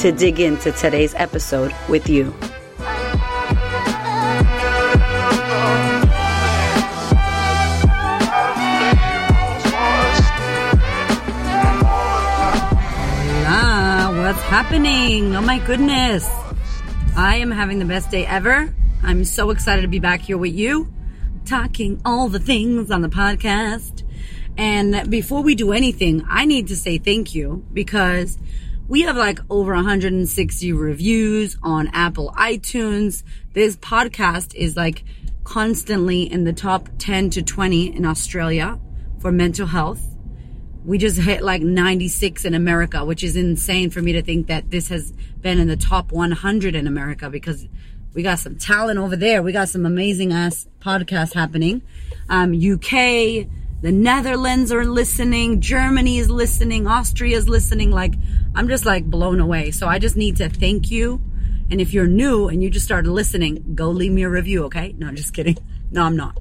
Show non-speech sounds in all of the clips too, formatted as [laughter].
to dig into today's episode with you. Hola, what's happening? Oh my goodness. I am having the best day ever. I'm so excited to be back here with you, talking all the things on the podcast. And before we do anything, I need to say thank you because we have like over 160 reviews on Apple iTunes. This podcast is like constantly in the top 10 to 20 in Australia for mental health. We just hit like 96 in America, which is insane for me to think that this has been in the top 100 in America because we got some talent over there. We got some amazing ass podcasts happening. Um, UK, the Netherlands are listening, Germany is listening, Austria is listening. Like, I'm just like blown away. So I just need to thank you. And if you're new and you just started listening, go leave me a review, okay? No, just kidding. No, I'm not.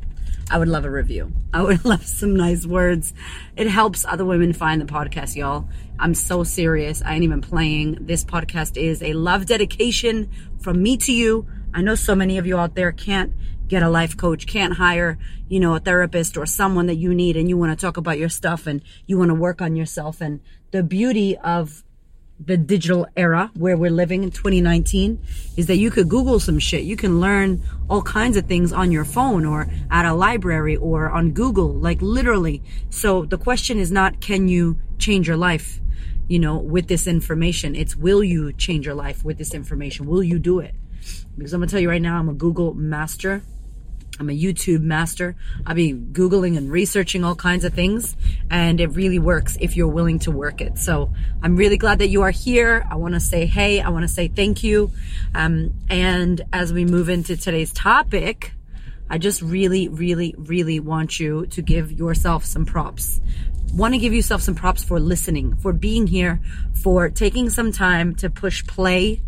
I would love a review. [laughs] I would love some nice words. It helps other women find the podcast, y'all. I'm so serious. I ain't even playing. This podcast is a love dedication from me to you. I know so many of you out there can't get a life coach, can't hire, you know, a therapist or someone that you need and you want to talk about your stuff and you want to work on yourself. And the beauty of the digital era where we're living in 2019 is that you could Google some shit. You can learn all kinds of things on your phone or at a library or on Google, like literally. So the question is not, can you change your life, you know, with this information? It's, will you change your life with this information? Will you do it? Because I'm gonna tell you right now, I'm a Google master. I'm a YouTube master. I'll be Googling and researching all kinds of things, and it really works if you're willing to work it. So I'm really glad that you are here. I want to say hey, I want to say thank you. Um, and as we move into today's topic, I just really, really, really want you to give yourself some props. Want to give yourself some props for listening, for being here, for taking some time to push play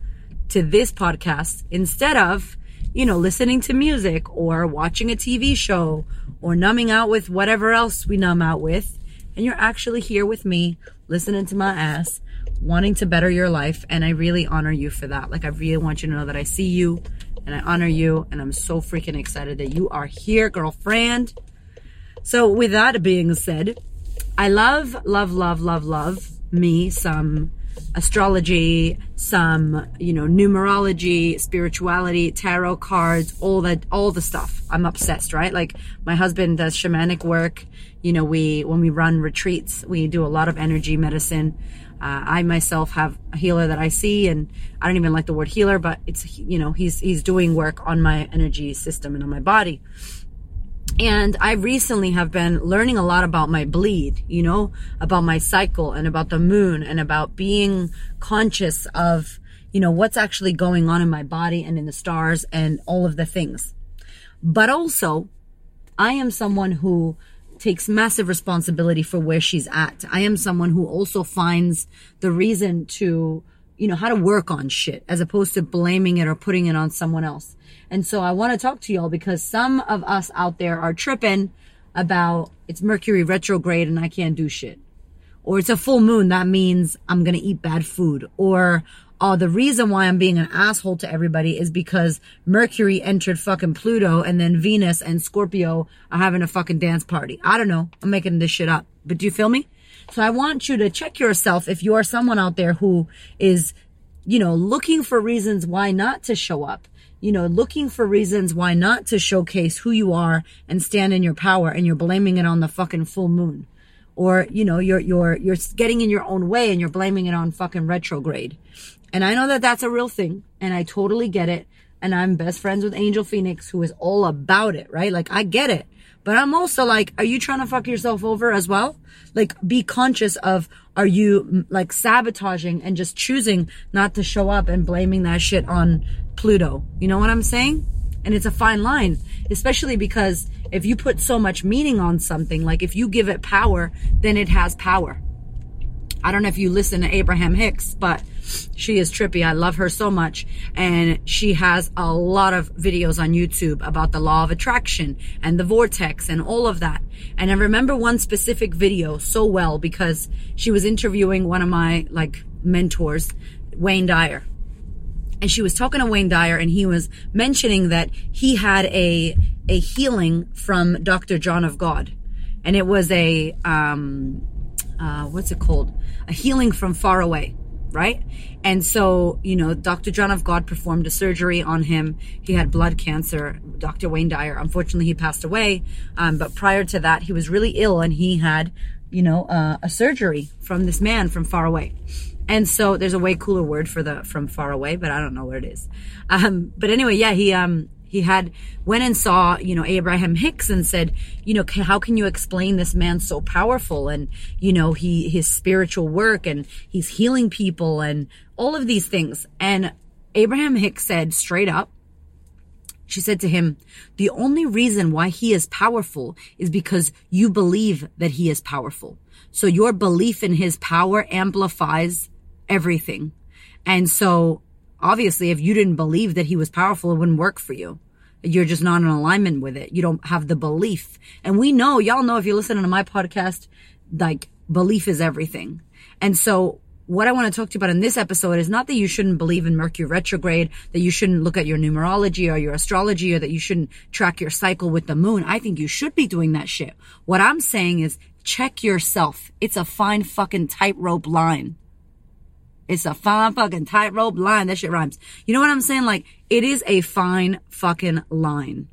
to this podcast instead of you know, listening to music or watching a TV show or numbing out with whatever else we numb out with. And you're actually here with me, listening to my ass, wanting to better your life. And I really honor you for that. Like, I really want you to know that I see you and I honor you. And I'm so freaking excited that you are here, girlfriend. So, with that being said, I love, love, love, love, love me some astrology, some, you know, numerology, spirituality, tarot cards, all that, all the stuff. I'm obsessed, right? Like my husband does shamanic work. You know, we, when we run retreats, we do a lot of energy medicine. Uh, I myself have a healer that I see and I don't even like the word healer, but it's, you know, he's, he's doing work on my energy system and on my body. And I recently have been learning a lot about my bleed, you know, about my cycle and about the moon and about being conscious of, you know, what's actually going on in my body and in the stars and all of the things. But also, I am someone who takes massive responsibility for where she's at. I am someone who also finds the reason to, you know, how to work on shit as opposed to blaming it or putting it on someone else. And so I want to talk to y'all because some of us out there are tripping about it's Mercury retrograde and I can't do shit. Or it's a full moon. That means I'm going to eat bad food. Or, oh, the reason why I'm being an asshole to everybody is because Mercury entered fucking Pluto and then Venus and Scorpio are having a fucking dance party. I don't know. I'm making this shit up. But do you feel me? So I want you to check yourself if you are someone out there who is, you know, looking for reasons why not to show up you know, looking for reasons why not to showcase who you are and stand in your power and you're blaming it on the fucking full moon. Or, you know, you're, you're, you're getting in your own way and you're blaming it on fucking retrograde. And I know that that's a real thing and I totally get it. And I'm best friends with Angel Phoenix who is all about it, right? Like I get it. But I'm also like, are you trying to fuck yourself over as well? Like, be conscious of, are you like sabotaging and just choosing not to show up and blaming that shit on Pluto? You know what I'm saying? And it's a fine line, especially because if you put so much meaning on something, like if you give it power, then it has power. I don't know if you listen to Abraham Hicks, but she is trippy. I love her so much. And she has a lot of videos on YouTube about the law of attraction and the vortex and all of that. And I remember one specific video so well because she was interviewing one of my like mentors, Wayne Dyer. And she was talking to Wayne Dyer and he was mentioning that he had a, a healing from Dr. John of God. And it was a, um, uh, what's it called? A healing from far away, right? And so, you know, Dr. John of God performed a surgery on him. He had blood cancer. Dr. Wayne Dyer, unfortunately, he passed away. Um, but prior to that, he was really ill and he had, you know, uh, a surgery from this man from far away. And so there's a way cooler word for the from far away, but I don't know where it is. Um, but anyway, yeah, he um he had went and saw, you know, Abraham Hicks and said, you know, how can you explain this man so powerful and, you know, he, his spiritual work and he's healing people and all of these things. And Abraham Hicks said straight up, she said to him, the only reason why he is powerful is because you believe that he is powerful. So your belief in his power amplifies everything. And so obviously if you didn't believe that he was powerful, it wouldn't work for you. You're just not in alignment with it. You don't have the belief. And we know, y'all know if you're listening to my podcast, like belief is everything. And so what I want to talk to you about in this episode is not that you shouldn't believe in Mercury retrograde, that you shouldn't look at your numerology or your astrology or that you shouldn't track your cycle with the moon. I think you should be doing that shit. What I'm saying is check yourself. It's a fine fucking tightrope line. It's a fine fucking tightrope line. That shit rhymes. You know what I'm saying? Like, it is a fine fucking line.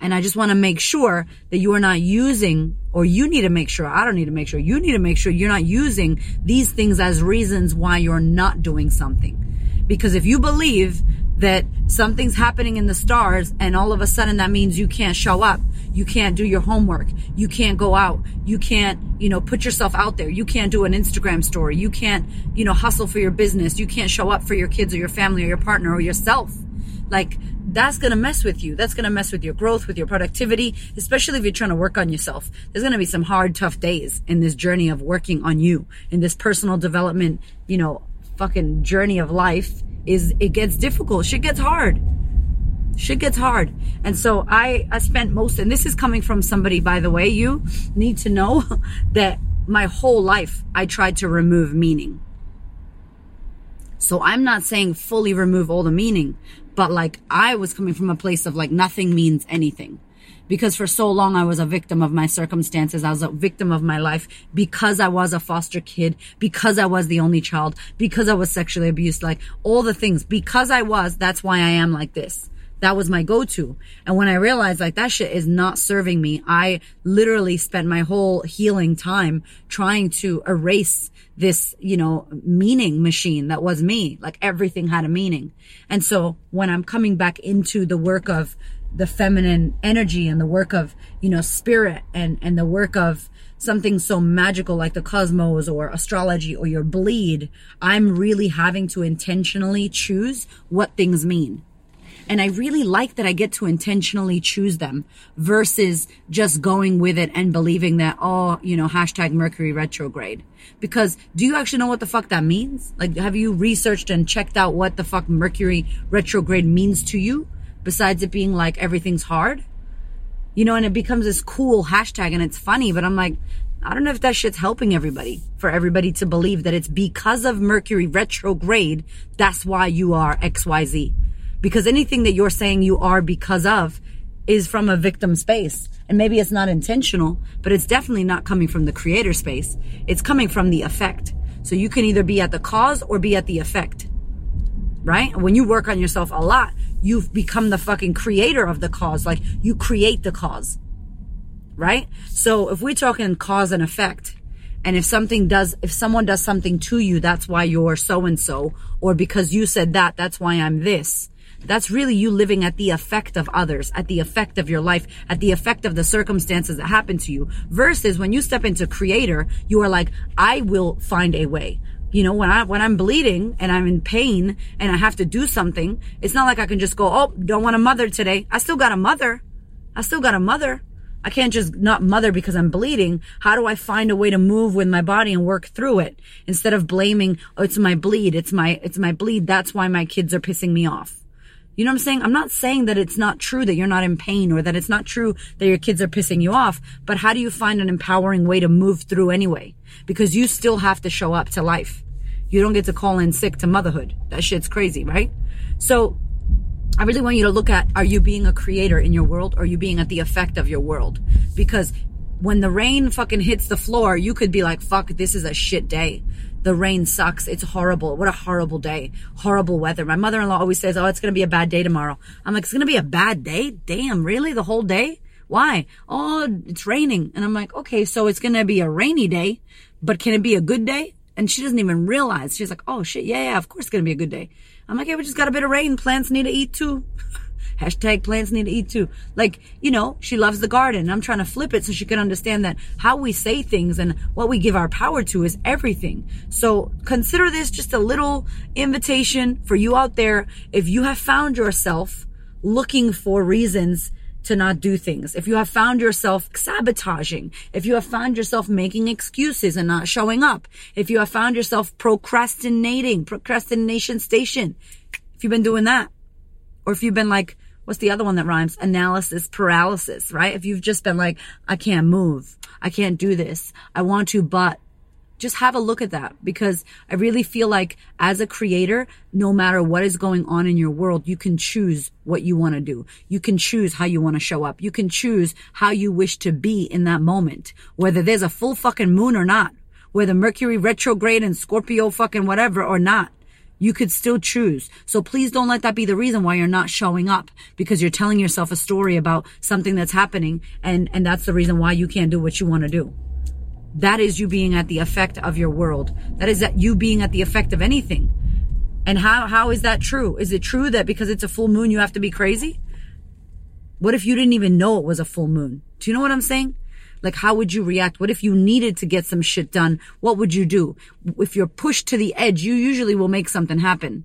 And I just want to make sure that you are not using, or you need to make sure, I don't need to make sure, you need to make sure you're not using these things as reasons why you're not doing something. Because if you believe that something's happening in the stars and all of a sudden that means you can't show up, you can't do your homework. You can't go out. You can't, you know, put yourself out there. You can't do an Instagram story. You can't, you know, hustle for your business. You can't show up for your kids or your family or your partner or yourself. Like, that's going to mess with you. That's going to mess with your growth, with your productivity, especially if you're trying to work on yourself. There's going to be some hard, tough days in this journey of working on you, in this personal development, you know, fucking journey of life is, it gets difficult. Shit gets hard shit gets hard. And so I, I spent most, and this is coming from somebody, by the way, you need to know [laughs] that my whole life I tried to remove meaning. So I'm not saying fully remove all the meaning, but like I was coming from a place of like nothing means anything. Because for so long I was a victim of my circumstances. I was a victim of my life because I was a foster kid, because I was the only child, because I was sexually abused, like all the things. Because I was, that's why I am like this. That was my go-to. And when I realized like that shit is not serving me, I literally spent my whole healing time trying to erase this, you know, meaning machine that was me. Like everything had a meaning. And so when I'm coming back into the work of the feminine energy and the work of, you know, spirit and, and the work of something so magical like the cosmos or astrology or your bleed, I'm really having to intentionally choose what things mean. And I really like that I get to intentionally choose them versus just going with it and believing that, oh, you know, hashtag Mercury retrograde. Because do you actually know what the fuck that means? Like, have you researched and checked out what the fuck Mercury retrograde means to you? Besides it being like everything's hard? You know, and it becomes this cool hashtag and it's funny, but I'm like, I don't know if that shit's helping everybody for everybody to believe that it's because of Mercury retrograde. That's why you are XYZ because anything that you're saying you are because of is from a victim space. And maybe it's not intentional, but it's definitely not coming from the creator space. It's coming from the effect. So you can either be at the cause or be at the effect. Right? When you work on yourself a lot, you've become the fucking creator of the cause. Like you create the cause. Right? So if we're talking cause and effect, and if something does, if someone does something to you, that's why you're so and so, or because you said that, that's why I'm this That's really you living at the effect of others, at the effect of your life, at the effect of the circumstances that happen to you. Versus when you step into creator, you are like, I will find a way. You know, when I, when I'm bleeding and I'm in pain and I have to do something, it's not like I can just go, Oh, don't want a mother today. I still got a mother. I still got a mother. I can't just not mother because I'm bleeding. How do I find a way to move with my body and work through it instead of blaming, oh, it's my bleed. It's my, it's my bleed. That's why my kids are pissing me off. You know what I'm saying? I'm not saying that it's not true that you're not in pain or that it's not true that your kids are pissing you off, but how do you find an empowering way to move through anyway? Because you still have to show up to life. You don't get to call in sick to motherhood. That shit's crazy, right? So I really want you to look at are you being a creator in your world or are you being at the effect of your world? Because when the rain fucking hits the floor, you could be like, fuck, this is a shit day. The rain sucks. It's horrible. What a horrible day. Horrible weather. My mother in law always says, Oh, it's going to be a bad day tomorrow. I'm like, It's going to be a bad day? Damn, really? The whole day? Why? Oh, it's raining. And I'm like, Okay, so it's going to be a rainy day, but can it be a good day? And she doesn't even realize. She's like, Oh shit. Yeah, yeah, of course it's going to be a good day. I'm like, yeah, we just got a bit of rain. Plants need to eat too. [laughs] Hashtag plants need to eat too. Like, you know, she loves the garden. I'm trying to flip it so she can understand that how we say things and what we give our power to is everything. So consider this just a little invitation for you out there. If you have found yourself looking for reasons to not do things, if you have found yourself sabotaging, if you have found yourself making excuses and not showing up, if you have found yourself procrastinating, procrastination station, if you've been doing that, or if you've been like, what's the other one that rhymes? Analysis paralysis, right? If you've just been like, I can't move. I can't do this. I want to, but just have a look at that because I really feel like as a creator, no matter what is going on in your world, you can choose what you want to do. You can choose how you want to show up. You can choose how you wish to be in that moment, whether there's a full fucking moon or not, whether Mercury retrograde and Scorpio fucking whatever or not. You could still choose. So please don't let that be the reason why you're not showing up because you're telling yourself a story about something that's happening and, and that's the reason why you can't do what you want to do. That is you being at the effect of your world. That is that you being at the effect of anything. And how, how is that true? Is it true that because it's a full moon, you have to be crazy? What if you didn't even know it was a full moon? Do you know what I'm saying? Like, how would you react? What if you needed to get some shit done? What would you do? If you're pushed to the edge, you usually will make something happen.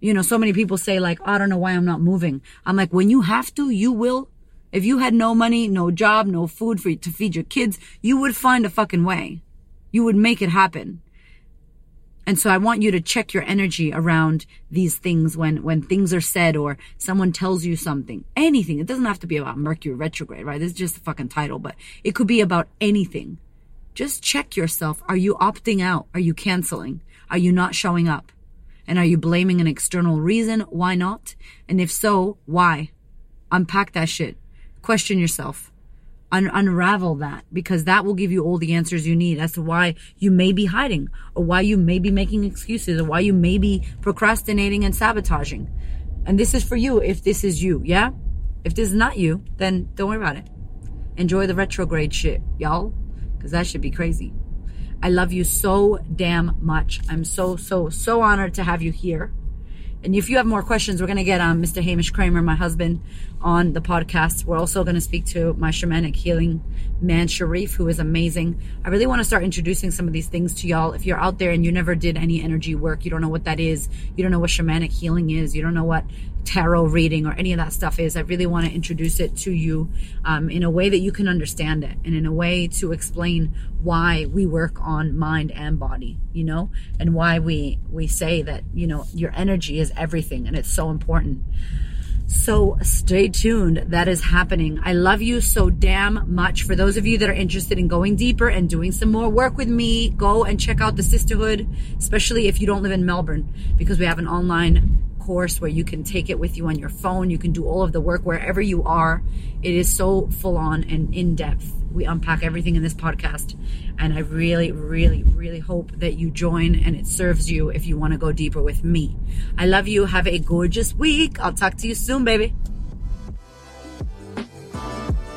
You know, so many people say like, I don't know why I'm not moving. I'm like, when you have to, you will. If you had no money, no job, no food for to feed your kids, you would find a fucking way. You would make it happen. And so I want you to check your energy around these things when, when things are said or someone tells you something. Anything. It doesn't have to be about Mercury retrograde, right? This is just a fucking title, but it could be about anything. Just check yourself. Are you opting out? Are you canceling? Are you not showing up? And are you blaming an external reason? Why not? And if so, why? Unpack that shit. Question yourself. Un- unravel that because that will give you all the answers you need as to why you may be hiding or why you may be making excuses or why you may be procrastinating and sabotaging. And this is for you if this is you, yeah? If this is not you, then don't worry about it. Enjoy the retrograde shit, y'all, because that should be crazy. I love you so damn much. I'm so, so, so honored to have you here. And if you have more questions, we're going to get um, Mr. Hamish Kramer, my husband, on the podcast. We're also going to speak to my shamanic healing man, Sharif, who is amazing. I really want to start introducing some of these things to y'all. If you're out there and you never did any energy work, you don't know what that is, you don't know what shamanic healing is, you don't know what tarot reading or any of that stuff is, I really want to introduce it to you um, in a way that you can understand it and in a way to explain why we work on mind and body, you know, and why we we say that you know your energy is everything and it's so important. So stay tuned. That is happening. I love you so damn much. For those of you that are interested in going deeper and doing some more work with me, go and check out the sisterhood, especially if you don't live in Melbourne, because we have an online course where you can take it with you on your phone. You can do all of the work wherever you are. It is so full on and in depth. We unpack everything in this podcast. And I really, really, really hope that you join and it serves you if you want to go deeper with me. I love you. Have a gorgeous week. I'll talk to you soon, baby.